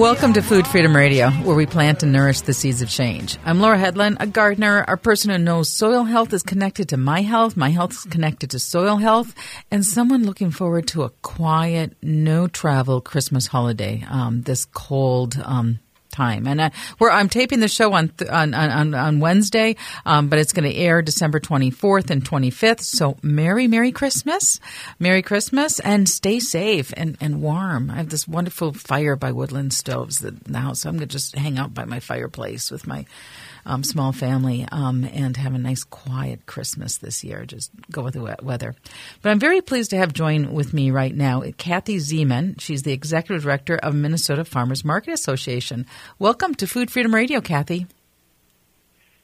Welcome to Food Freedom Radio, where we plant and nourish the seeds of change. I'm Laura Hedlund, a gardener, a person who knows soil health is connected to my health, my health is connected to soil health, and someone looking forward to a quiet, no travel Christmas holiday um, this cold um, time. And I, we're, I'm taping the show on th- on, on, on Wednesday, um, but it's going to air December 24th and 25th. So Merry Merry Christmas, Merry Christmas, and stay safe and, and warm. I have this wonderful fire by Woodland Stoves the house. So I'm going to just hang out by my fireplace with my um, small family um, and have a nice quiet Christmas this year. Just go with the weather. But I'm very pleased to have join with me right now Kathy Zeman. She's the executive director of Minnesota Farmers Market Association. Welcome to Food Freedom Radio, Kathy.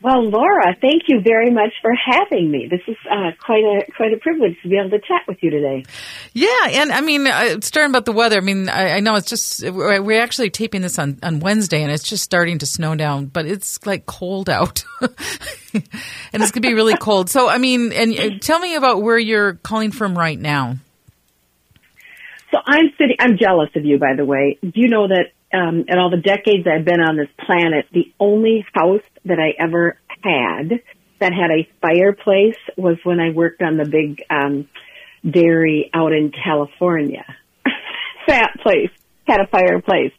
Well, Laura, thank you very much for having me. This is uh, quite a quite a privilege to be able to chat with you today. Yeah, and I mean, uh, starting about the weather. I mean, I, I, know it's just we're actually taping this on on Wednesday, and it's just starting to snow down, but it's like cold out, and it's gonna be really cold. So, I mean, and uh, tell me about where you're calling from right now. So I'm sitting. I'm jealous of you, by the way. Do you know that um, in all the decades I've been on this planet, the only house that I ever had that had a fireplace was when I worked on the big um, dairy out in California. that place had a fireplace.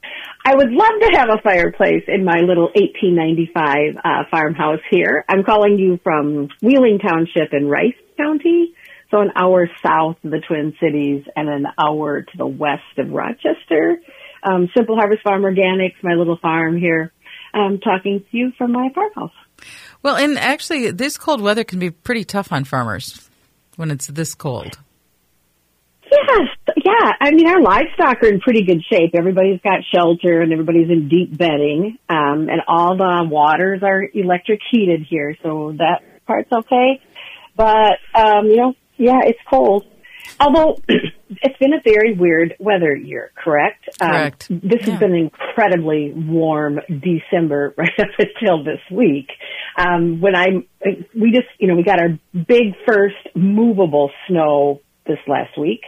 I would love to have a fireplace in my little 1895 uh, farmhouse here. I'm calling you from Wheeling Township in Rice County, so an hour south of the Twin Cities and an hour to the west of Rochester um, Simple Harvest Farm Organics, my little farm here, um, talking to you from my farmhouse. Well, and actually, this cold weather can be pretty tough on farmers when it's this cold. Yes, yeah. I mean, our livestock are in pretty good shape. Everybody's got shelter and everybody's in deep bedding, um, and all the waters are electric heated here, so that part's okay. But um, you know, yeah, it's cold. Although it's been a very weird weather year, correct? Um, correct. Um, this yeah. has been an incredibly warm December right up until this week. Um, when I, we just, you know, we got our big first movable snow this last week.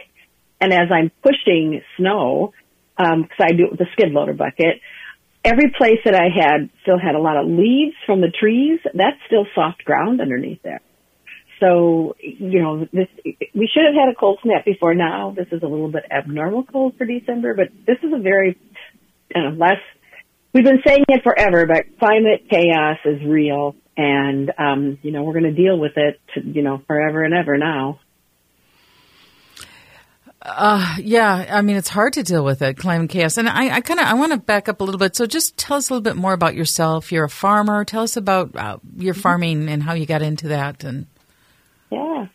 And as I'm pushing snow, um, cause I do it with a skid loader bucket, every place that I had still had a lot of leaves from the trees. That's still soft ground underneath there. So, you know, this, we should have had a cold snap before now. This is a little bit abnormal cold for December, but this is a very, you know, less, we've been saying it forever, but climate chaos is real and, um, you know, we're going to deal with it, to, you know, forever and ever now. Uh, yeah, I mean, it's hard to deal with it, climate chaos. And I, I kind of, I want to back up a little bit. So just tell us a little bit more about yourself. You're a farmer. Tell us about uh, your mm-hmm. farming and how you got into that and. Yeah.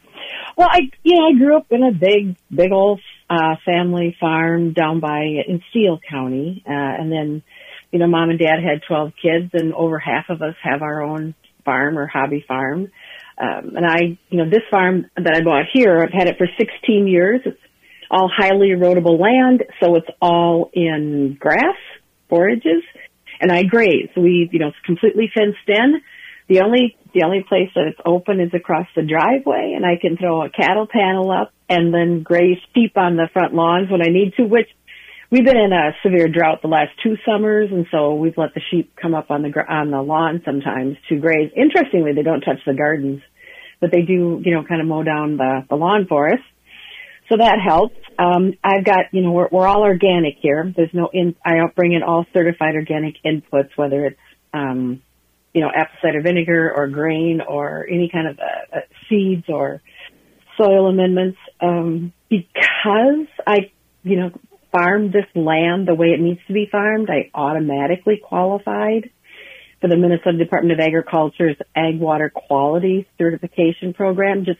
Well, I you know I grew up in a big big old uh, family farm down by in Steele County, uh, and then you know mom and dad had twelve kids, and over half of us have our own farm or hobby farm. Um, and I, you know, this farm that I bought here, I've had it for 16 years. It's all highly erodible land, so it's all in grass, forages, and I graze. We, you know, it's completely fenced in. The only the only place that it's open is across the driveway, and I can throw a cattle panel up and then graze sheep on the front lawns when I need to. Which we've been in a severe drought the last two summers, and so we've let the sheep come up on the on the lawn sometimes to graze. Interestingly, they don't touch the gardens, but they do, you know, kind of mow down the the lawn for us. So that helps. Um, I've got, you know, we're, we're all organic here. There's no in, I bring in all certified organic inputs, whether it's, um, you know, apple cider vinegar or grain or any kind of uh, uh, seeds or soil amendments. Um, because I, you know, farmed this land the way it needs to be farmed, I automatically qualified for the Minnesota Department of Agriculture's Ag Water Quality Certification Program. Just,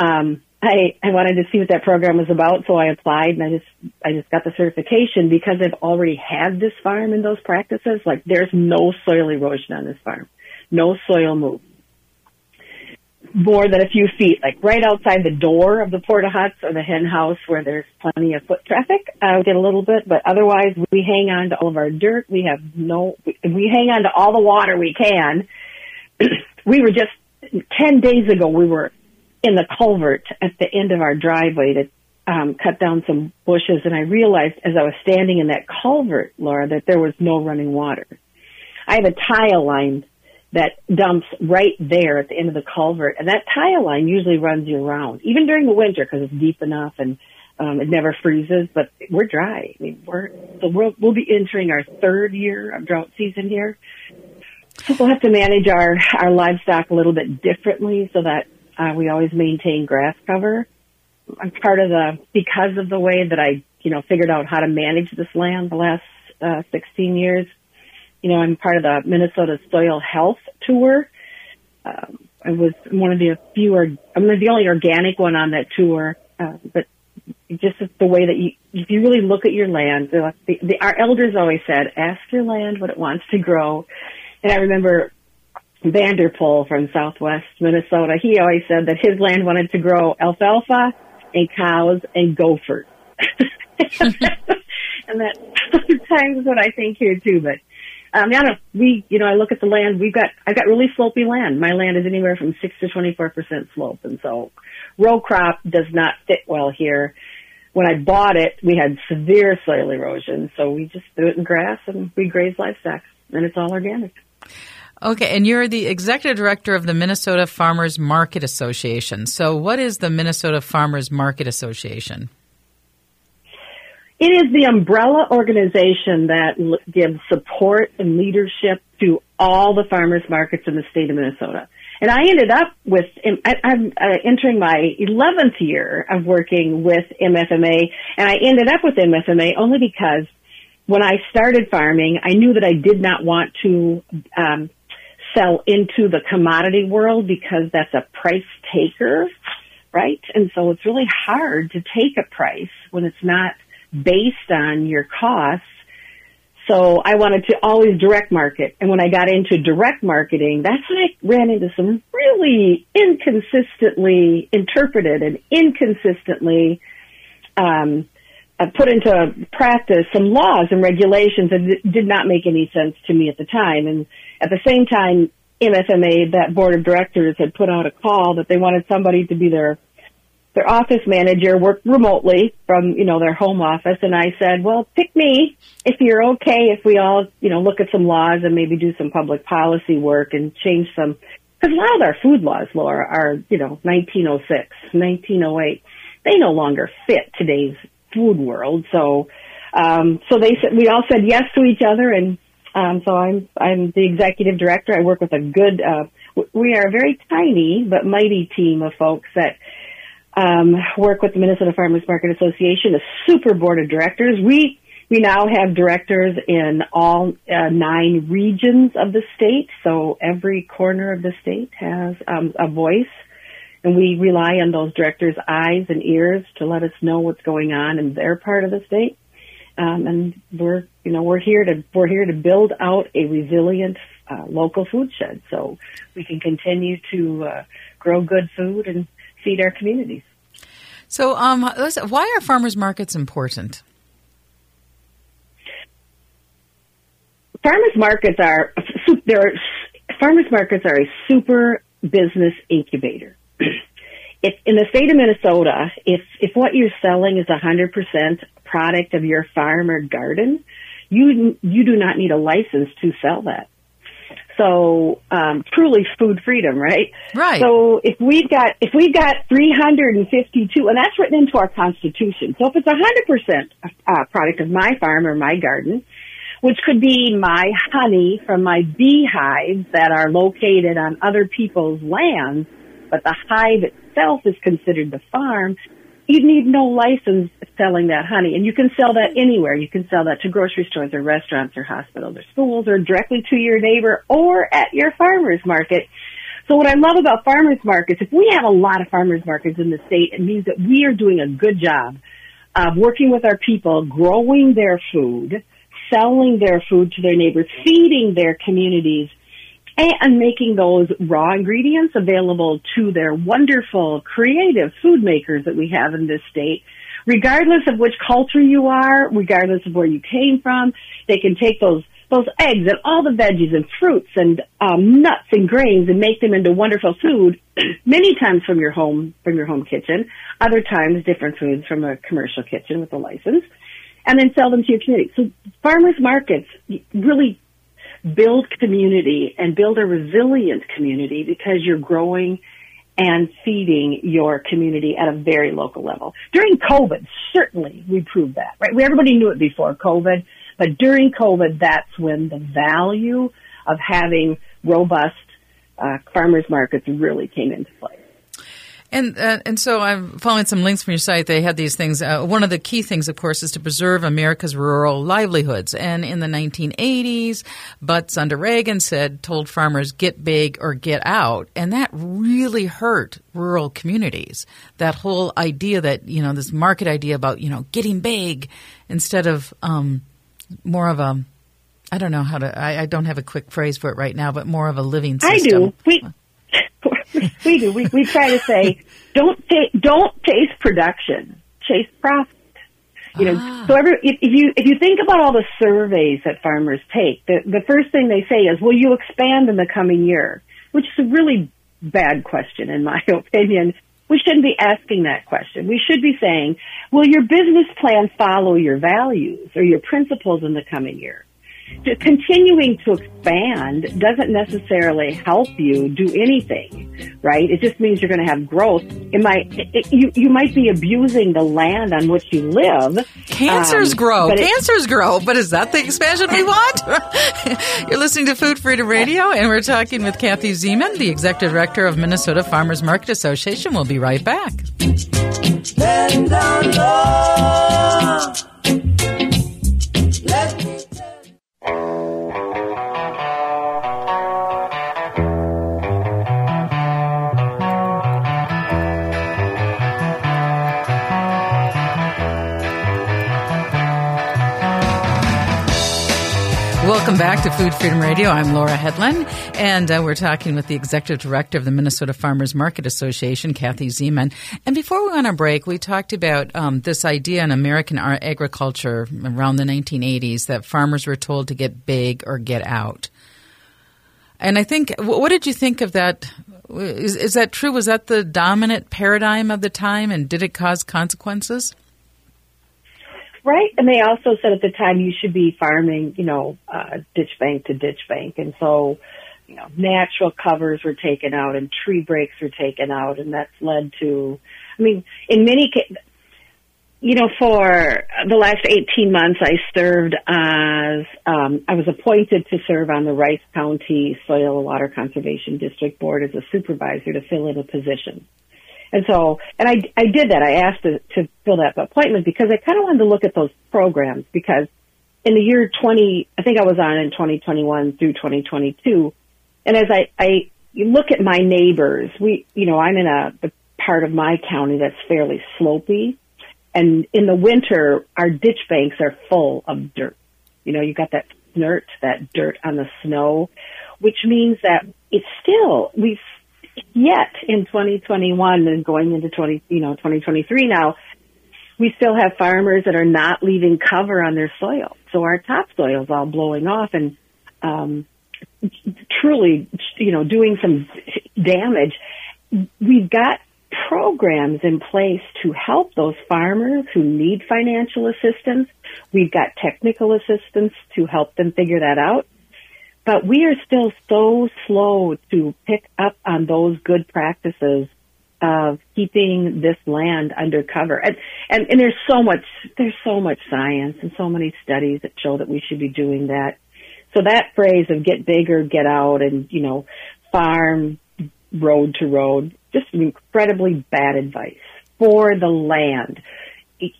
um, I, I wanted to see what that program was about, so I applied and I just, I just got the certification because I've already had this farm in those practices. Like there's no soil erosion on this farm. No soil move. More than a few feet, like right outside the door of the porta huts or the hen house where there's plenty of foot traffic, I get a little bit, but otherwise we hang on to all of our dirt. We have no, we hang on to all the water we can. we were just, 10 days ago we were in the culvert at the end of our driveway to um, cut down some bushes, and I realized as I was standing in that culvert, Laura, that there was no running water. I have a tile line that dumps right there at the end of the culvert, and that tile line usually runs year round, even during the winter because it's deep enough and um, it never freezes. But we're dry. I mean, we're so we'll, we'll be entering our third year of drought season here. So we'll have to manage our our livestock a little bit differently so that uh, we always maintain grass cover. I'm part of the because of the way that I you know figured out how to manage this land the last uh, 16 years you know, I'm part of the Minnesota Soil Health Tour. Um, I was one of the few, I'm the only organic one on that tour. Uh, but just the way that you, if you really look at your land, the, the, our elders always said, ask your land what it wants to grow. And I remember Vanderpool from Southwest Minnesota. He always said that his land wanted to grow alfalfa and cows and gophers. and that sometimes is what I think here too, but um, yeah, no, we, you know, I look at the land. We've got, I've got really slopey land. My land is anywhere from six to twenty-four percent slope, and so row crop does not fit well here. When I bought it, we had severe soil erosion, so we just threw it in grass and we graze livestock, and it's all organic. Okay, and you're the executive director of the Minnesota Farmers Market Association. So, what is the Minnesota Farmers Market Association? It is the umbrella organization that l- gives support and leadership to all the farmers markets in the state of Minnesota. And I ended up with, I'm uh, entering my 11th year of working with MFMA, and I ended up with MFMA only because when I started farming, I knew that I did not want to um, sell into the commodity world because that's a price taker, right? And so it's really hard to take a price when it's not – based on your costs. So I wanted to always direct market. And when I got into direct marketing, that's when I ran into some really inconsistently interpreted and inconsistently um, uh, put into practice some laws and regulations that did not make any sense to me at the time. And at the same time, MFMA, that board of directors had put out a call that they wanted somebody to be their their office manager worked remotely from, you know, their home office. And I said, well, pick me if you're okay if we all, you know, look at some laws and maybe do some public policy work and change some, because a lot of our food laws, Laura, are, you know, 1906, 1908. They no longer fit today's food world. So, um, so they said, we all said yes to each other. And, um, so I'm, I'm the executive director. I work with a good, uh, we are a very tiny but mighty team of folks that um, work with the Minnesota Farmers Market Association, a super board of directors. We we now have directors in all uh, nine regions of the state, so every corner of the state has um, a voice, and we rely on those directors' eyes and ears to let us know what's going on in their part of the state. Um, and we're you know we're here to we're here to build out a resilient uh, local food shed so we can continue to uh, grow good food and feed our communities. So, um, why are farmers markets important? Farmers markets are there. Farmers markets are a super business incubator. If in the state of Minnesota, if if what you're selling is hundred percent product of your farm or garden, you you do not need a license to sell that. So um, truly food freedom, right? Right. So if we've got if we've got 352, and that's written into our constitution. So if it's 100 percent uh, product of my farm or my garden, which could be my honey from my beehives that are located on other people's lands, but the hive itself is considered the farm, you need no license selling that honey. And you can sell that anywhere. You can sell that to grocery stores or restaurants or hospitals or schools or directly to your neighbor or at your farmer's market. So what I love about farmers markets, if we have a lot of farmers markets in the state, it means that we are doing a good job of working with our people, growing their food, selling their food to their neighbors, feeding their communities, and making those raw ingredients available to their wonderful creative food makers that we have in this state. Regardless of which culture you are, regardless of where you came from, they can take those those eggs and all the veggies and fruits and um, nuts and grains and make them into wonderful food many times from your home from your home kitchen. Other times different foods from a commercial kitchen with a license. And then sell them to your community. So farmers markets really build community and build a resilient community because you're growing and feeding your community at a very local level. During COVID, certainly we proved that, right? Everybody knew it before COVID, but during COVID, that's when the value of having robust uh, farmers markets really came into play. And uh, and so I'm following some links from your site. They had these things. Uh, one of the key things, of course, is to preserve America's rural livelihoods. And in the 1980s, Butz under Reagan said, told farmers, "Get big or get out," and that really hurt rural communities. That whole idea that you know this market idea about you know getting big instead of um, more of a I don't know how to. I, I, don't have a quick phrase for it right now, but more of a living system. I do. We we do. We, we try to say, don't don't chase production, chase profit. You know, ah. so every, if, if you if you think about all the surveys that farmers take, the the first thing they say is, "Will you expand in the coming year?" Which is a really bad question, in my opinion. We shouldn't be asking that question. We should be saying, "Will your business plan follow your values or your principles in the coming year?" Continuing to expand doesn't necessarily help you do anything, right? It just means you're going to have growth. It might, it, you, you might be abusing the land on which you live. Cancers um, grow. Cancers it, grow. But is that the expansion we want? you're listening to Food Freedom Radio, and we're talking with Kathy Zeman, the Executive Director of Minnesota Farmers Market Association. We'll be right back. Welcome back to Food Freedom Radio. I'm Laura Hedlund, and uh, we're talking with the Executive Director of the Minnesota Farmers Market Association, Kathy Zeman. And before we went on break, we talked about um, this idea in American agriculture around the 1980s that farmers were told to get big or get out. And I think, what did you think of that? Is, is that true? Was that the dominant paradigm of the time, and did it cause consequences? Right. And they also said at the time you should be farming, you know, uh, ditch bank to ditch bank. And so, you know, natural covers were taken out and tree breaks were taken out. And that's led to, I mean, in many cases, you know, for the last 18 months, I served as, um, I was appointed to serve on the Rice County Soil and Water Conservation District Board as a supervisor to fill in a position. And so, and I, I did that. I asked to, to fill that appointment because I kind of wanted to look at those programs because in the year 20, I think I was on in 2021 through 2022. And as I, I look at my neighbors, we, you know, I'm in a the part of my county that's fairly slopy. And in the winter, our ditch banks are full of dirt. You know, you've got that snert, that dirt on the snow, which means that it's still, we've yet in 2021 and going into 20, you know, 2023 now, we still have farmers that are not leaving cover on their soil. So our topsoil is all blowing off and, um, truly, you know, doing some damage. We've got programs in place to help those farmers who need financial assistance. We've got technical assistance to help them figure that out. But we are still so slow to pick up on those good practices of keeping this land under cover. And, and, and there's so much, there's so much science and so many studies that show that we should be doing that. So that phrase of get bigger, get out and, you know, farm road to road, just incredibly bad advice for the land.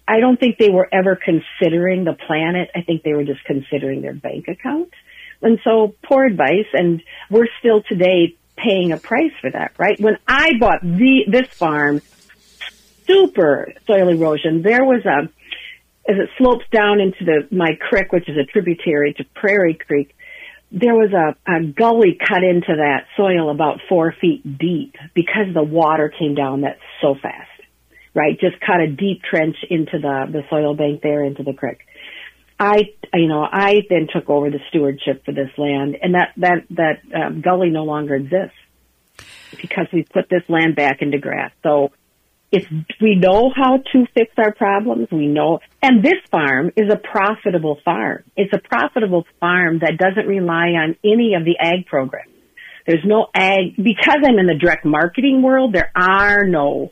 I don't think they were ever considering the planet. I think they were just considering their bank account. And so poor advice and we're still today paying a price for that, right? When I bought the, this farm, super soil erosion, there was a, as it slopes down into the, my creek, which is a tributary to Prairie Creek, there was a, a gully cut into that soil about four feet deep because the water came down that so fast, right? Just cut a deep trench into the, the soil bank there into the creek. I, you know, I then took over the stewardship for this land, and that that that um, gully no longer exists because we put this land back into grass. So if we know how to fix our problems, we know, and this farm is a profitable farm. It's a profitable farm that doesn't rely on any of the ag programs. There's no ag, because I'm in the direct marketing world, there are no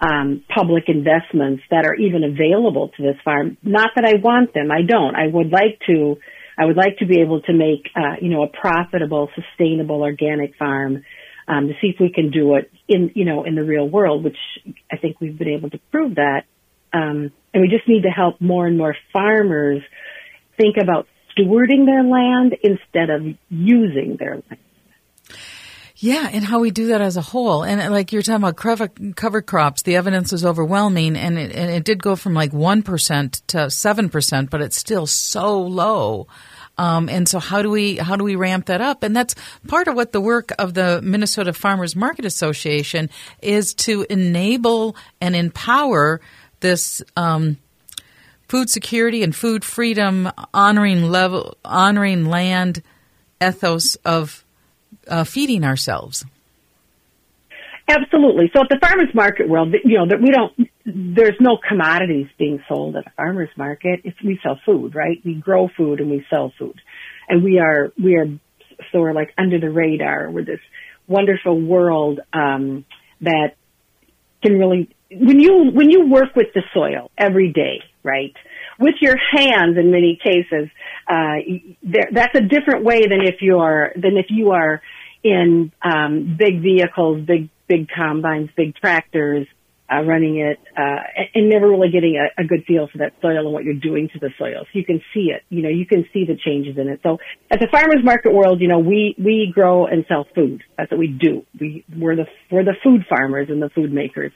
um, public investments that are even available to this farm. Not that I want them, I don't. I would like to, I would like to be able to make, uh, you know, a profitable, sustainable organic farm um, to see if we can do it in, you know, in the real world, which I think we've been able to prove that. Um, and we just need to help more and more farmers think about stewarding their land instead of using their land. Yeah, and how we do that as a whole. And like you're talking about cover, cover crops, the evidence was overwhelming, and it, and it did go from like 1% to 7%, but it's still so low. Um, and so how do we how do we ramp that up? And that's part of what the work of the Minnesota Farmers Market Association is to enable and empower this um, food security and food freedom, honoring level, honoring land ethos of uh, feeding ourselves. Absolutely. So at the farmers market world, you know, that we don't, there's no commodities being sold at a farmers market. It's, we sell food, right? We grow food and we sell food. And we are, we are, so we're like under the radar. We're this wonderful world, um, that can really, when you, when you work with the soil every day, right? With your hands in many cases, uh, there, that's a different way than if you are, than if you are, in um, big vehicles, big big combines, big tractors, uh, running it, uh, and never really getting a, a good feel for that soil and what you're doing to the soil. So you can see it, you know, you can see the changes in it. So at the farmers market world, you know, we, we grow and sell food. That's what we do. We, we're the, we're the food farmers and the food makers.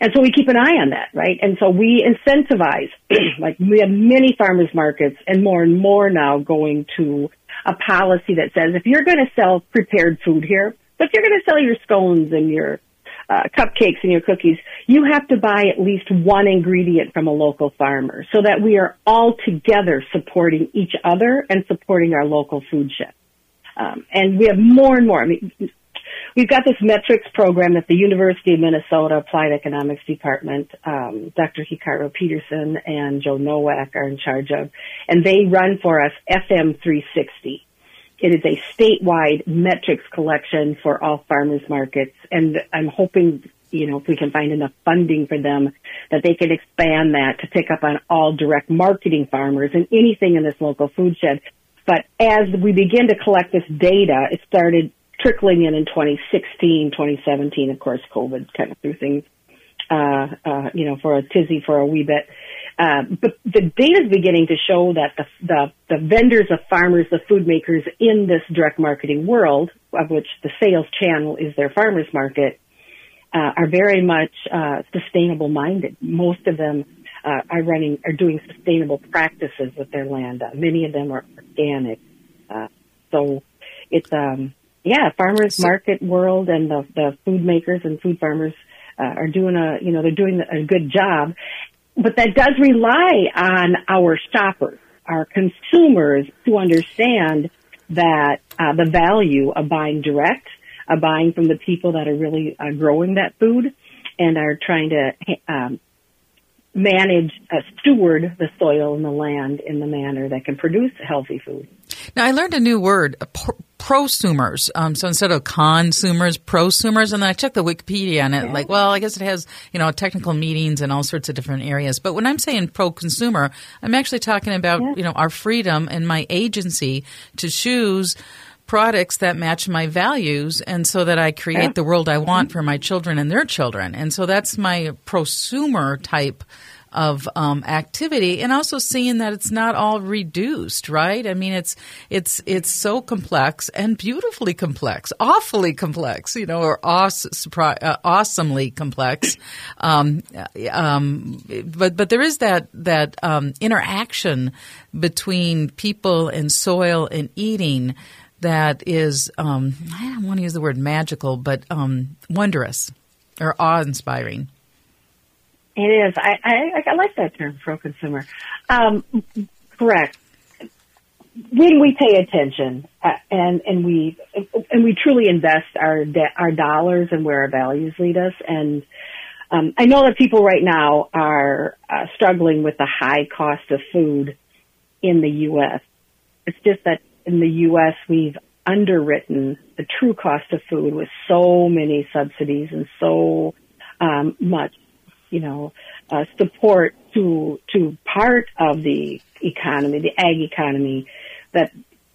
And so we keep an eye on that, right? And so we incentivize, like we have many farmers markets and more and more now going to a policy that says if you're going to sell prepared food here, but if you're going to sell your scones and your uh, cupcakes and your cookies, you have to buy at least one ingredient from a local farmer so that we are all together supporting each other and supporting our local food shed. Um, and we have more and more. I mean, we've got this metrics program at the University of Minnesota Applied Economics Department. Um, Dr. Hikaru Peterson and Joe Nowak are in charge of, and they run for us FM 360. It is a statewide metrics collection for all farmers markets, and I'm hoping you know, if we can find enough funding for them, that they can expand that to pick up on all direct marketing farmers and anything in this local food shed. But as we begin to collect this data, it started trickling in in 2016, 2017. Of course, COVID kind of threw things, uh, uh, you know, for a tizzy for a wee bit. Uh, but the data is beginning to show that the, the, the vendors, the farmers, the food makers in this direct marketing world, of which the sales channel is their farmers market, uh, are very much uh, sustainable minded. Most of them uh, are running, are doing sustainable practices with their land. Uh, many of them are organic. Uh, so it's um, yeah, farmers market world and the, the food makers and food farmers uh, are doing a, you know, they're doing a good job. But that does rely on our shoppers, our consumers to understand that uh, the value of buying direct, of buying from the people that are really uh, growing that food and are trying to um, manage, uh, steward the soil and the land in the manner that can produce healthy food. Now, I learned a new word, prosumers. Um, so instead of consumers, prosumers. And then I checked the Wikipedia and it yeah. like, well, I guess it has, you know, technical meetings and all sorts of different areas. But when I'm saying pro consumer, I'm actually talking about, yeah. you know, our freedom and my agency to choose products that match my values and so that I create the world I want for my children and their children. And so that's my prosumer type of um, activity, and also seeing that it's not all reduced, right? I mean, it's it's it's so complex and beautifully complex, awfully complex, you know, or awesome, uh, awesomely complex. Um, um, but but there is that that um, interaction between people and soil and eating that is um, I don't want to use the word magical, but um, wondrous or awe inspiring. It is. I, I, I like that term, pro consumer. Um, Correct. When we pay attention uh, and and we and we truly invest our our dollars and where our values lead us, and um, I know that people right now are uh, struggling with the high cost of food in the U.S. It's just that in the U.S. we've underwritten the true cost of food with so many subsidies and so um, much, you know, uh, support to to part of the economy, the ag economy, that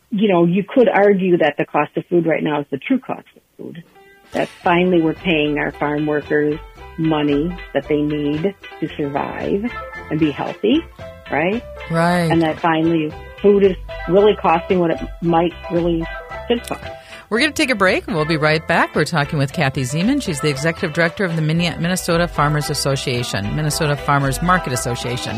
you know you could argue that the cost of food right now is the true cost of food. That finally we're paying our farm workers money that they need to survive and be healthy, right? Right. And that finally food is really costing what it might really should cost. We're going to take a break and we'll be right back. We're talking with Kathy Zeman. She's the executive director of the Minnesota Farmers Association, Minnesota Farmers Market Association.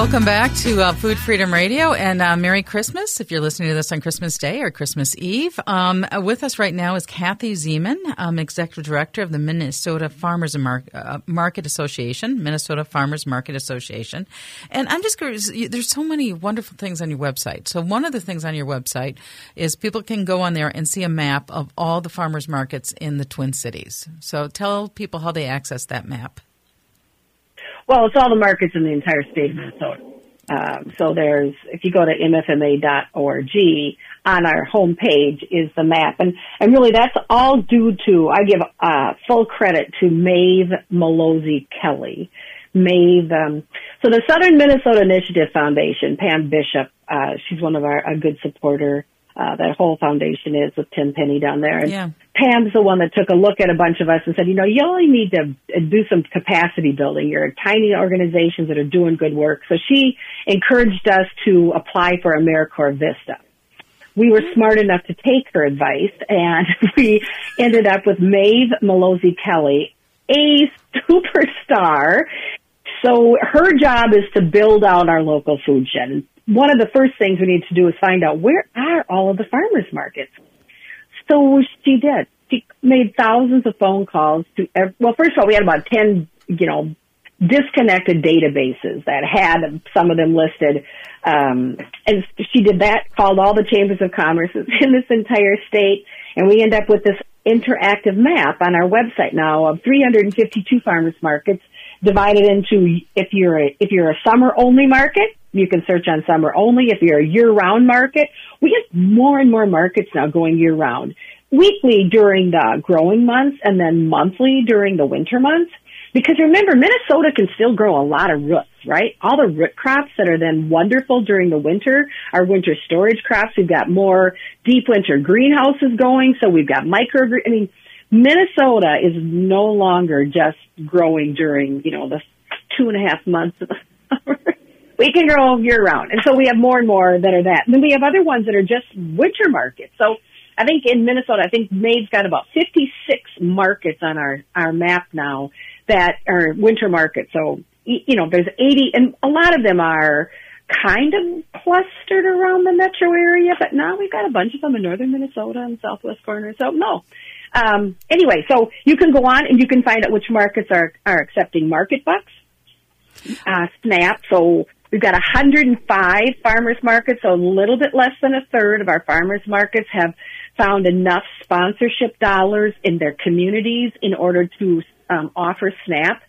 Welcome back to uh, Food Freedom Radio and uh, Merry Christmas if you're listening to this on Christmas Day or Christmas Eve. Um, uh, with us right now is Kathy Zeman, um, Executive Director of the Minnesota Farmers Mar- uh, Market Association, Minnesota Farmers Market Association. And I'm just curious, there's so many wonderful things on your website. So one of the things on your website is people can go on there and see a map of all the farmers markets in the Twin Cities. So tell people how they access that map. Well, it's all the markets in the entire state of Minnesota. Um, so there's, if you go to mfma.org, on our homepage is the map. And, and really that's all due to, I give uh, full credit to Maeve Malozzi Kelly. Maeve, um, so the Southern Minnesota Initiative Foundation, Pam Bishop, uh, she's one of our, a good supporter uh, that whole foundation is with Tim Penny down there. And yeah. Pam's the one that took a look at a bunch of us and said, you know, you only need to do some capacity building. You're tiny organizations that are doing good work. So she encouraged us to apply for AmeriCorps Vista. We were smart enough to take her advice and we ended up with Maeve Malozzi Kelly, a superstar. So her job is to build out our local food shed one of the first things we need to do is find out where are all of the farmers markets. So she did. She made thousands of phone calls to, well, first of all, we had about 10, you know, disconnected databases that had some of them listed. Um, and she did that, called all the chambers of commerce in this entire state, and we end up with this interactive map on our website now of 352 farmers markets divided into if you're a, if you're a summer only market, you can search on summer only. If you're a year round market, we have more and more markets now going year round. Weekly during the growing months and then monthly during the winter months. Because remember, Minnesota can still grow a lot of roots, right? All the root crops that are then wonderful during the winter are winter storage crops. We've got more deep winter greenhouses going, so we've got micro, I mean, Minnesota is no longer just growing during, you know, the two and a half months of the summer. We can grow year round. And so we have more and more that are that. And then we have other ones that are just winter markets. So I think in Minnesota, I think Maeve's got about 56 markets on our, our map now that are winter markets. So, you know, there's 80 and a lot of them are kind of clustered around the metro area, but now we've got a bunch of them in northern Minnesota and southwest corner. So no, um, anyway, so you can go on and you can find out which markets are, are accepting market bucks, uh, SNAP. So we've got 105 farmers markets, so a little bit less than a third of our farmers markets have found enough sponsorship dollars in their communities in order to um, offer SNAP.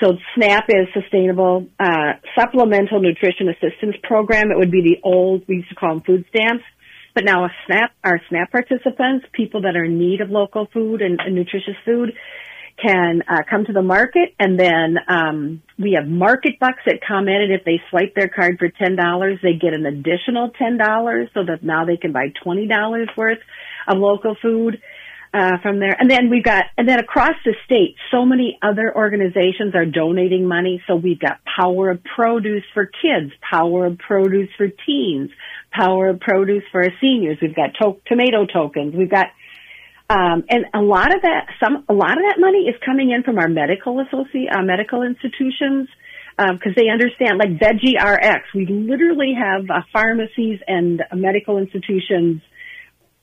So SNAP is Sustainable uh, Supplemental Nutrition Assistance Program. It would be the old, we used to call them food stamps. But now a SNAP, our SNAP participants, people that are in need of local food and, and nutritious food, can uh, come to the market, and then um, we have market bucks that come in, and if they swipe their card for ten dollars, they get an additional ten dollars, so that now they can buy twenty dollars worth of local food. uh, from there. And then we've got, and then across the state, so many other organizations are donating money. So we've got Power of Produce for kids, Power of Produce for teens, Power of Produce for our seniors. We've got to- tomato tokens. We've got, um, and a lot of that, some, a lot of that money is coming in from our medical associate, uh, medical institutions because um, they understand, like Veggie RX, we literally have uh, pharmacies and uh, medical institutions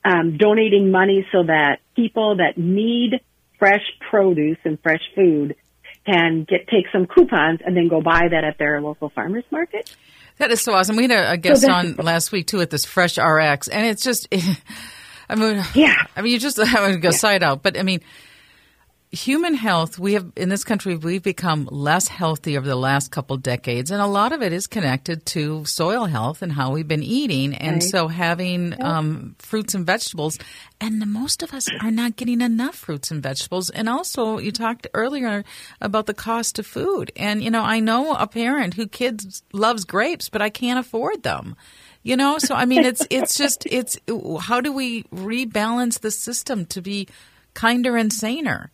um, donating money so that people that need fresh produce and fresh food can get take some coupons and then go buy that at their local farmers market. That is so awesome. We had a, a guest so on last week too at this Fresh RX, and it's just, I mean, yeah. I mean, you just have to go yeah. side out, but I mean, human health, we have in this country, we've become less healthy over the last couple decades, and a lot of it is connected to soil health and how we've been eating. And right. so, having um, fruits and vegetables, and the, most of us are not getting enough fruits and vegetables. And also, you talked earlier about the cost of food, and you know, I know a parent who kids loves grapes, but I can't afford them you know so i mean it's it's just it's how do we rebalance the system to be kinder and saner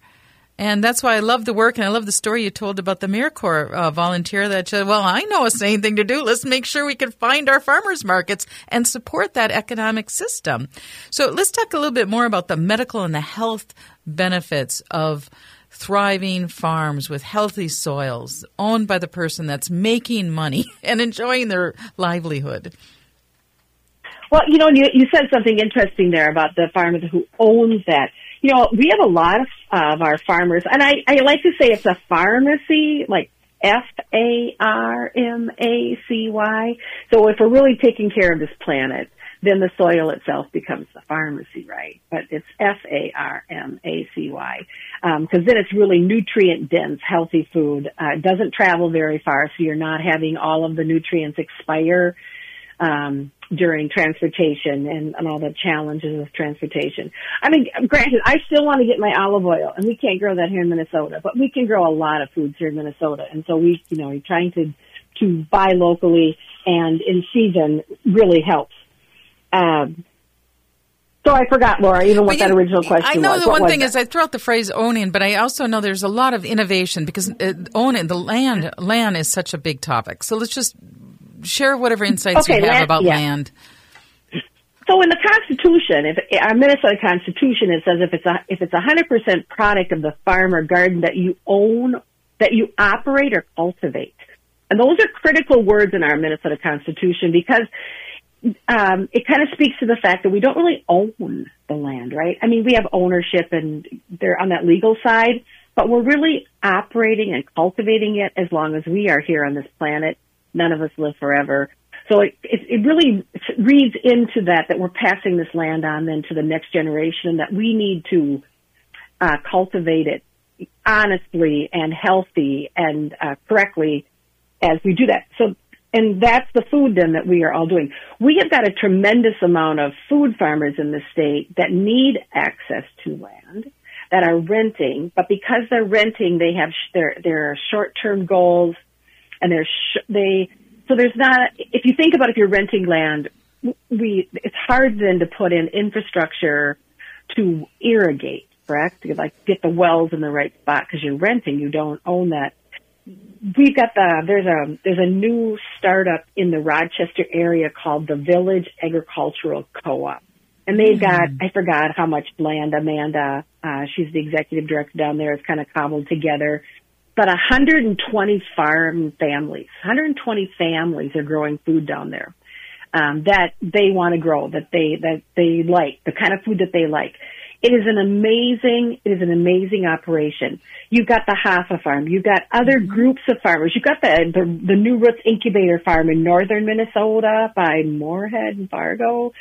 and that's why I love the work and I love the story you told about the AmeriCorps uh, volunteer that said, well, I know a sane thing to do. Let's make sure we can find our farmers markets and support that economic system. So let's talk a little bit more about the medical and the health benefits of thriving farms with healthy soils owned by the person that's making money and enjoying their livelihood. Well, you know, you, you said something interesting there about the farmer who owns that you know, we have a lot of, of our farmers, and I, I like to say it's a pharmacy, like F A R M A C Y. So if we're really taking care of this planet, then the soil itself becomes the pharmacy, right? But it's F A R M A C Y, because um, then it's really nutrient dense, healthy food. Uh, it doesn't travel very far, so you're not having all of the nutrients expire. Um, during transportation and, and all the challenges of transportation. I mean, granted, I still want to get my olive oil, and we can't grow that here in Minnesota, but we can grow a lot of foods here in Minnesota, and so we, you know, we're trying to to buy locally and in season really helps. Um, so I forgot, Laura, even what you, that original question I know was. the what one thing that? is I throw out the phrase owning, but I also know there's a lot of innovation because uh, owning the land land is such a big topic. So let's just share whatever insights okay, you have land, about yeah. land. So in the Constitution, if our Minnesota Constitution, it says if it's a if it's a hundred percent product of the farm or garden that you own, that you operate or cultivate, and those are critical words in our Minnesota Constitution because um, it kind of speaks to the fact that we don't really own the land, right? I mean, we have ownership and they're on that legal side, but we're really operating and cultivating it as long as we are here on this planet none of us live forever. So it, it, it really reads into that, that we're passing this land on then to the next generation and that we need to uh, cultivate it honestly and healthy and uh, correctly as we do that. So, and that's the food then that we are all doing. We have got a tremendous amount of food farmers in the state that need access to land that are renting, but because they're renting, they have sh- their their short-term goals and there's sh- they so there's not if you think about if you're renting land we it's hard then to put in infrastructure to irrigate correct? To like get the wells in the right spot because you're renting you don't own that. We've got the there's a there's a new startup in the Rochester area called the Village Agricultural Co-op. And they've got mm-hmm. I forgot how much land Amanda uh she's the executive director down there has kind of cobbled together but 120 farm families, 120 families are growing food down there um, that they want to grow, that they that they like, the kind of food that they like. It is an amazing, it is an amazing operation. You've got the Hafa Farm. You've got other mm-hmm. groups of farmers. You've got the, the, the New Roots Incubator Farm in northern Minnesota by Moorhead and Fargo.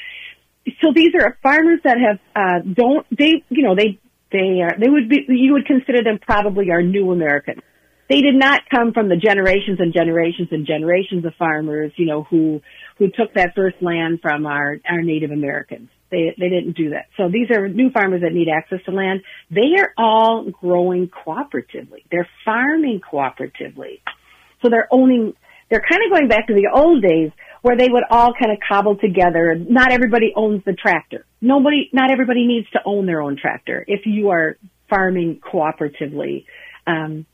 So these are farmers that have, uh, don't, they, you know, they they are, they would be, you would consider them probably our new Americans. They did not come from the generations and generations and generations of farmers, you know, who, who took that first land from our, our Native Americans. They, they didn't do that. So these are new farmers that need access to land. They are all growing cooperatively. They're farming cooperatively. So they're owning, they're kind of going back to the old days where they would all kind of cobble together. Not everybody owns the tractor. Nobody, not everybody needs to own their own tractor if you are farming cooperatively. Um,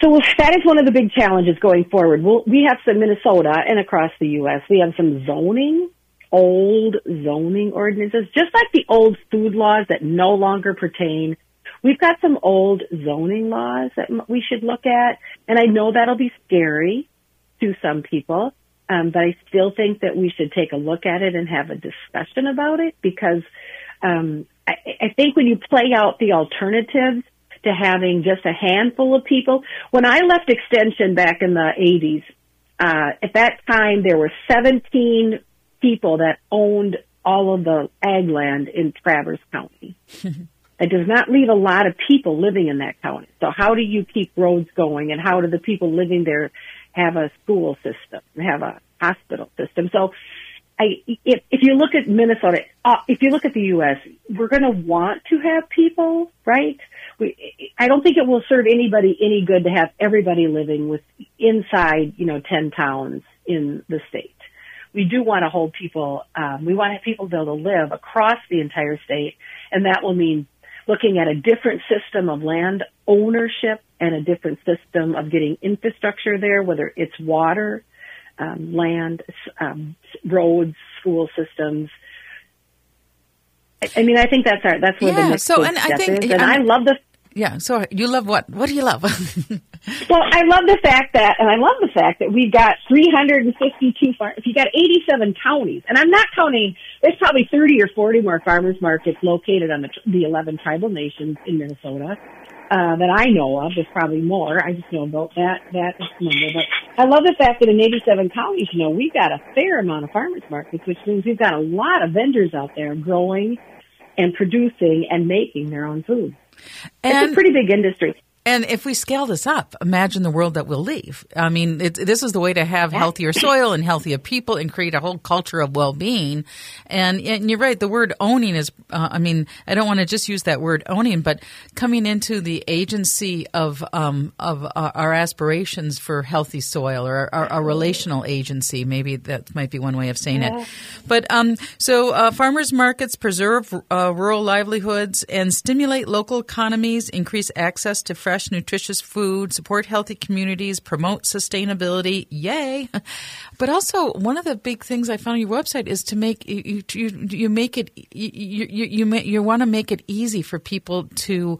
so that is one of the big challenges going forward. We'll, we have some Minnesota and across the U.S. We have some zoning, old zoning ordinances, just like the old food laws that no longer pertain. We've got some old zoning laws that we should look at, and I know that'll be scary to some people, um, but I still think that we should take a look at it and have a discussion about it because um, I, I think when you play out the alternatives to having just a handful of people, when I left Extension back in the 80s, uh, at that time there were 17 people that owned all of the ag land in Traverse County. it does not leave a lot of people living in that county. So how do you keep roads going and how do the people living there have a school system, have a hospital system? So I, if, if you look at Minnesota, uh, if you look at the U.S., we're going to want to have people, right? We, I don't think it will serve anybody any good to have everybody living with inside, you know, 10 towns in the state. We do want to hold people, um, we want to have people be able to live across the entire state, and that will mean looking at a different system of land ownership and a different system of getting infrastructure there, whether it's water, um, land, um, roads, school systems. I, I mean, I think that's our that's where yeah, the next so, and I think, is. And I love the yeah. So you love what? What do you love? well, I love the fact that, and I love the fact that we've got 352 farms. If you got 87 counties, and I'm not counting, there's probably 30 or 40 more farmers markets located on the, the 11 tribal nations in Minnesota. Uh, that I know of. There's probably more. I just know about that that number. But I love the fact that in 87 counties, you know, we've got a fair amount of farmers markets, which means we've got a lot of vendors out there growing and producing and making their own food. And, it's a pretty big industry. And if we scale this up, imagine the world that we'll leave. I mean, it, this is the way to have healthier soil and healthier people and create a whole culture of well-being. And, and you're right, the word owning is, uh, I mean, I don't want to just use that word owning, but coming into the agency of, um, of uh, our aspirations for healthy soil or our, relational agency. Maybe that might be one way of saying yeah. it. But um, so uh, farmers markets preserve uh, rural livelihoods and stimulate local economies, increase access to fresh fresh, nutritious food, support healthy communities, promote sustainability. Yay! But also, one of the big things I found on your website is to make you you, you make it you you you, you want to make it easy for people to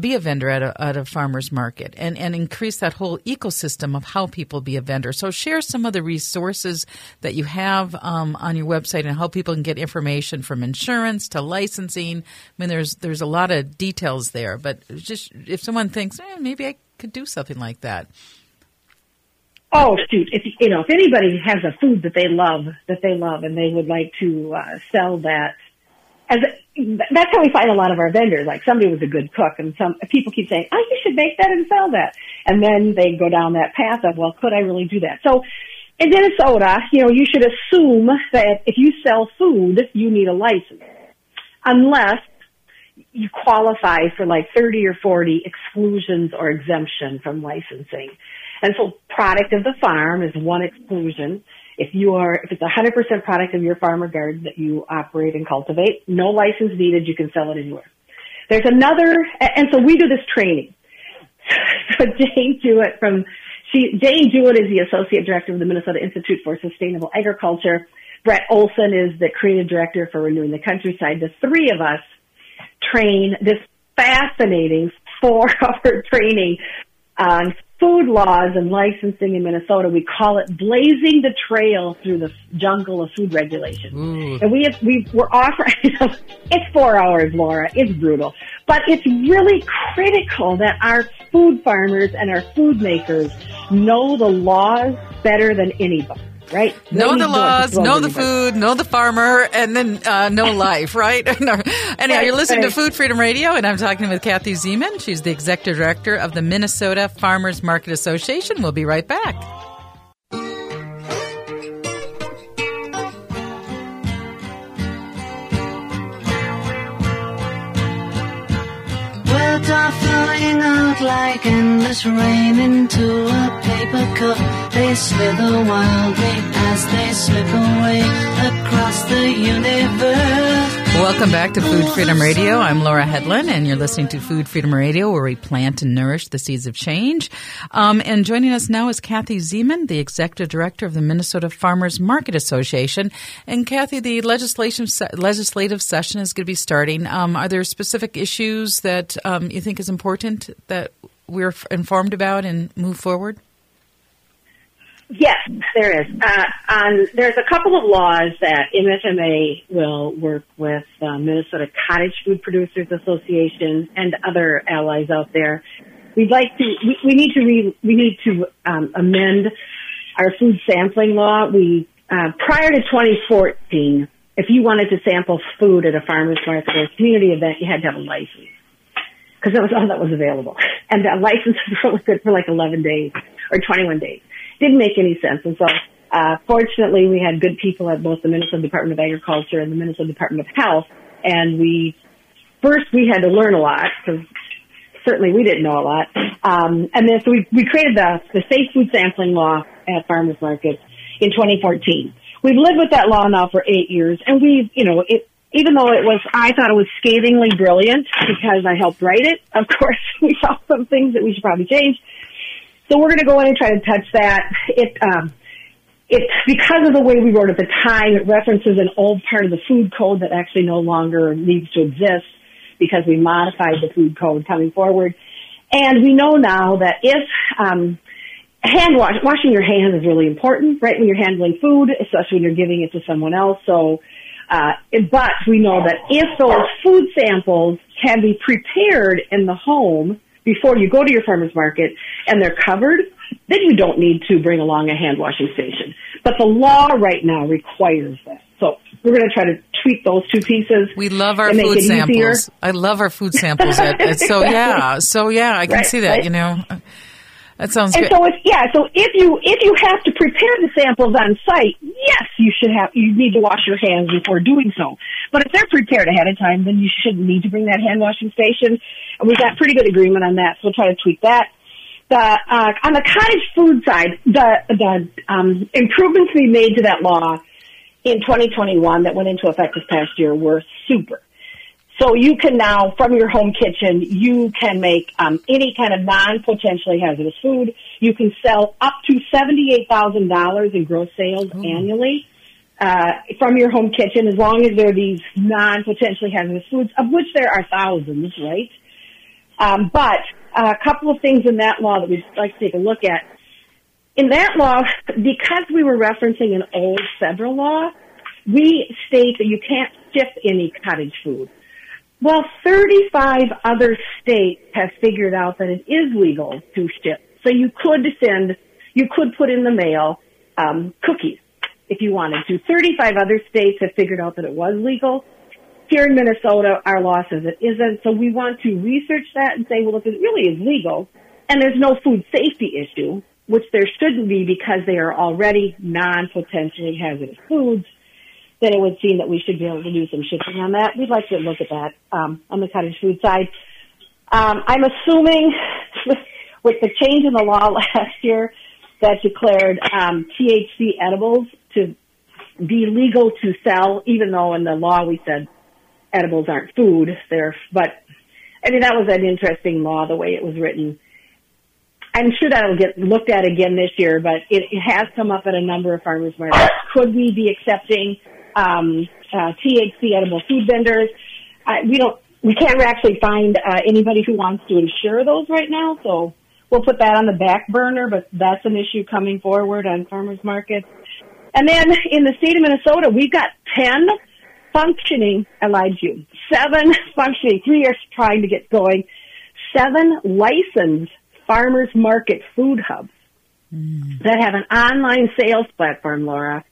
be a vendor at a, at a farmer's market and, and increase that whole ecosystem of how people be a vendor. So share some of the resources that you have um, on your website and how people can get information from insurance to licensing. I mean, there's there's a lot of details there, but just if someone thinks eh, maybe I could do something like that. Oh shoot! If you know, if anybody has a food that they love, that they love, and they would like to uh, sell that as that's how we find a lot of our vendors. Like somebody was a good cook, and some people keep saying, "Oh, you should make that and sell that," and then they go down that path of, "Well, could I really do that?" So. In Minnesota, you know, you should assume that if you sell food, you need a license. Unless you qualify for like 30 or 40 exclusions or exemption from licensing. And so product of the farm is one exclusion. If you are, if it's a 100% product of your farm or garden that you operate and cultivate, no license needed, you can sell it anywhere. There's another, and so we do this training. So Jane Jewett from, she, Jane Jewett is the Associate Director of the Minnesota Institute for Sustainable Agriculture. Brett Olson is the Creative Director for Renewing the Countryside. The three of us train this fascinating four-hour training on food laws and licensing in Minnesota. We call it blazing the trail through the jungle of food regulation. Ooh. And we have, we we're offering, it's four hours, Laura. It's brutal, but it's really critical that our food farmers and our food makers know the laws better than anybody right? Know the laws, know the food, know the farmer, and then uh, know life, right? Anyhow, you're listening to Food Freedom Radio, and I'm talking with Kathy Zeman. She's the executive director of the Minnesota Farmers Market Association. We'll be right back. Are flowing out like endless rain into a paper cup. They slither wildly as they slip away across the universe. Welcome back to Food Freedom Radio. I'm Laura Hedlund, and you're listening to Food Freedom Radio, where we plant and nourish the seeds of change. Um, and joining us now is Kathy Zeman, the Executive Director of the Minnesota Farmers Market Association. And Kathy, the legislation legislative session is going to be starting. Um, are there specific issues that um, you think is important that we're informed about and move forward? Yes, there is. Uh, um, there's a couple of laws that MFMA will work with uh, Minnesota Cottage Food Producers Association and other allies out there. We'd like to. We, we need to. Re, we need to um, amend our food sampling law. We uh, prior to 2014, if you wanted to sample food at a farmer's market or a community event, you had to have a license because that was all that was available, and that license was good for like 11 days or 21 days didn't make any sense. And so, uh, fortunately, we had good people at both the Minnesota Department of Agriculture and the Minnesota Department of Health. And we, first we had to learn a lot because certainly we didn't know a lot. Um, and then so we, we created the, the safe food sampling law at farmers markets in 2014. We've lived with that law now for eight years and we've, you know, it, even though it was, I thought it was scathingly brilliant because I helped write it. Of course, we saw some things that we should probably change. So we're going to go in and try to touch that. It, um, because of the way we wrote at the time, it references an old part of the food code that actually no longer needs to exist because we modified the food code coming forward. And we know now that if, um, hand wash, washing your hands is really important, right? When you're handling food, especially when you're giving it to someone else. So, uh, but we know that if those food samples can be prepared in the home, before you go to your farmer's market and they're covered, then you don't need to bring along a hand washing station. But the law right now requires that. So we're going to try to tweak those two pieces. We love our food samples. Easier. I love our food samples. so yeah, so yeah, I can right, see that. Right? You know. That sounds and good. so if, yeah, so if you if you have to prepare the samples on site, yes, you should have you need to wash your hands before doing so. But if they're prepared ahead of time, then you shouldn't need to bring that hand washing station. And we got pretty good agreement on that, so we'll try to tweak that. The uh, on the cottage food side, the the um, improvements we made to that law in 2021 that went into effect this past year were super. So you can now, from your home kitchen, you can make um, any kind of non-potentially hazardous food. You can sell up to seventy-eight thousand dollars in gross sales Ooh. annually uh, from your home kitchen, as long as they're these non-potentially hazardous foods, of which there are thousands, right? Um, but a couple of things in that law that we'd like to take a look at. In that law, because we were referencing an old federal law, we state that you can't ship any cottage food. Well, 35 other states have figured out that it is legal to ship. So you could send, you could put in the mail um, cookies if you wanted to. 35 other states have figured out that it was legal. Here in Minnesota, our law says it isn't. So we want to research that and say, well, if it really is legal and there's no food safety issue, which there shouldn't be because they are already non-potentially hazardous foods, then it would seem that we should be able to do some shifting on that. We'd like to look at that um, on the cottage food side. Um, I'm assuming with the change in the law last year that declared um, THC edibles to be legal to sell, even though in the law we said edibles aren't food. They're, but I mean that was an interesting law the way it was written. I'm sure that'll get looked at again this year, but it, it has come up at a number of farmers markets. Could we be accepting um, uh, THC edible food vendors. Uh, we don't, we can't actually find uh, anybody who wants to insure those right now, so we'll put that on the back burner. But that's an issue coming forward on farmers markets. And then in the state of Minnesota, we've got ten functioning. I lied to you. Seven functioning. Three are trying to get going. Seven licensed farmers market food hubs mm. that have an online sales platform, Laura,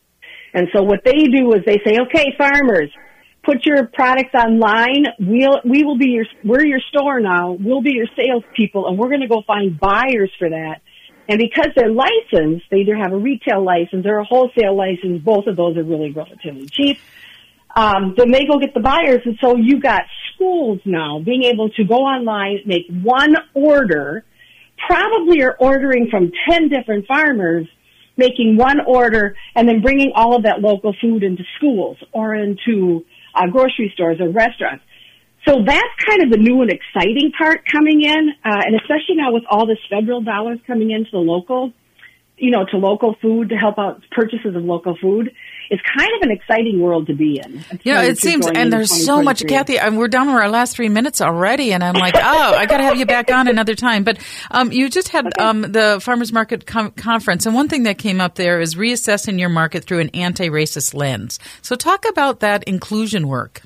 and so what they do is they say, okay, farmers, put your products online. We'll, we will be your, we're your store now. We'll be your salespeople and we're going to go find buyers for that. And because they're licensed, they either have a retail license or a wholesale license. Both of those are really relatively cheap. Um, then they go get the buyers. And so you got schools now being able to go online, make one order, probably are ordering from 10 different farmers making one order and then bringing all of that local food into schools or into uh, grocery stores or restaurants. So that's kind of the new and exciting part coming in, uh, and especially now with all this federal dollars coming into the local, you know, to local food to help out purchases of local food. It's kind of an exciting world to be in. Yeah, it seems, and there's so much, Kathy. And we're down to our last three minutes already, and I'm like, oh, I got to have you back on another time. But um, you just had okay. um, the farmers market com- conference, and one thing that came up there is reassessing your market through an anti-racist lens. So talk about that inclusion work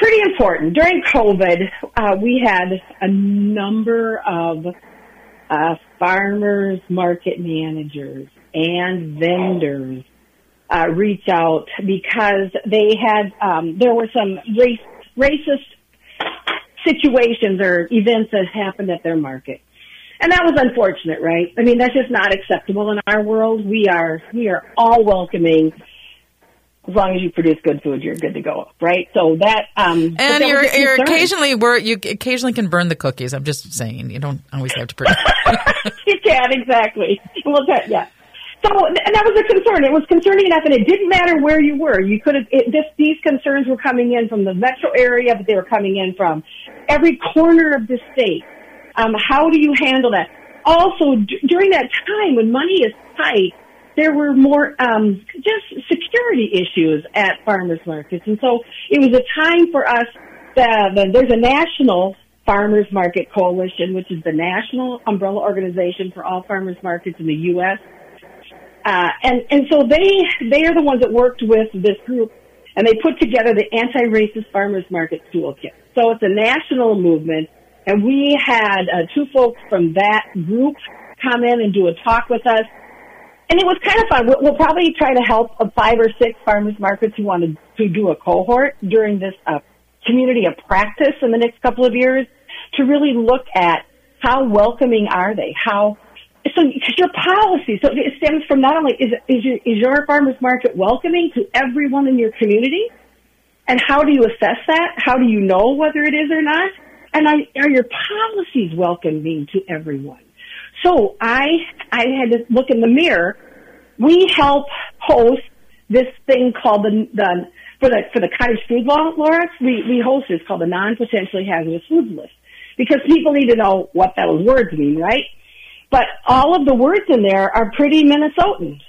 pretty important. During COVID, uh, we had a number of uh, farmers market managers and vendors uh, reach out because they had um, there were some race, racist situations or events that happened at their market. And that was unfortunate, right? I mean, that's just not acceptable in our world. We are, we are all welcoming as long as you produce good food, you're good to go, right? So that, um, and you're, you're occasionally where you occasionally can burn the cookies. I'm just saying, you don't always have to. Produce. you can exactly. Well, that, yeah. So, and that was a concern. It was concerning enough, and it didn't matter where you were. You could have. It, this, these concerns were coming in from the metro area, but they were coming in from every corner of the state. Um, how do you handle that? Also, d- during that time when money is tight, there were more um, just security issues at farmers markets, and so it was a time for us. That, uh, there's a national farmers market coalition, which is the national umbrella organization for all farmers markets in the U.S. Uh, and and so they they are the ones that worked with this group, and they put together the anti-racist farmers market toolkit. So it's a national movement, and we had uh, two folks from that group come in and do a talk with us and it was kind of fun. We'll, we'll probably try to help five or six farmers markets who wanted to do a cohort during this uh, community of practice in the next couple of years to really look at how welcoming are they? How so Because your policy so it stems from not only is is your, is your farmers market welcoming to everyone in your community, and how do you assess that? How do you know whether it is or not? And are your policies welcoming to everyone? So I, I had to look in the mirror. We help host this thing called the, the for the for the cottage food law, Laura. We we host this called the non potentially hazardous foods list because people need to know what those words mean, right? But all of the words in there are pretty Minnesotan,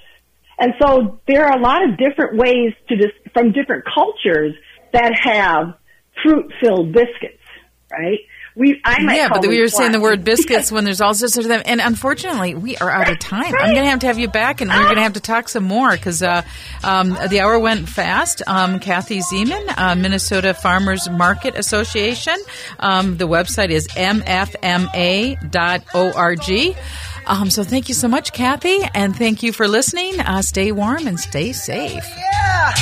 and so there are a lot of different ways to just from different cultures that have fruit filled biscuits, right? We, I might yeah, but we were saying the word biscuits when there's all sorts of them. And unfortunately, we are out of time. Right. I'm going to have to have you back, and we're going to have to talk some more because uh, um, the hour went fast. Um, Kathy Zeman, uh, Minnesota Farmers Market Association. Um, the website is mfma.org. Um, so thank you so much, Kathy, and thank you for listening. Uh, stay warm and stay safe. Yeah.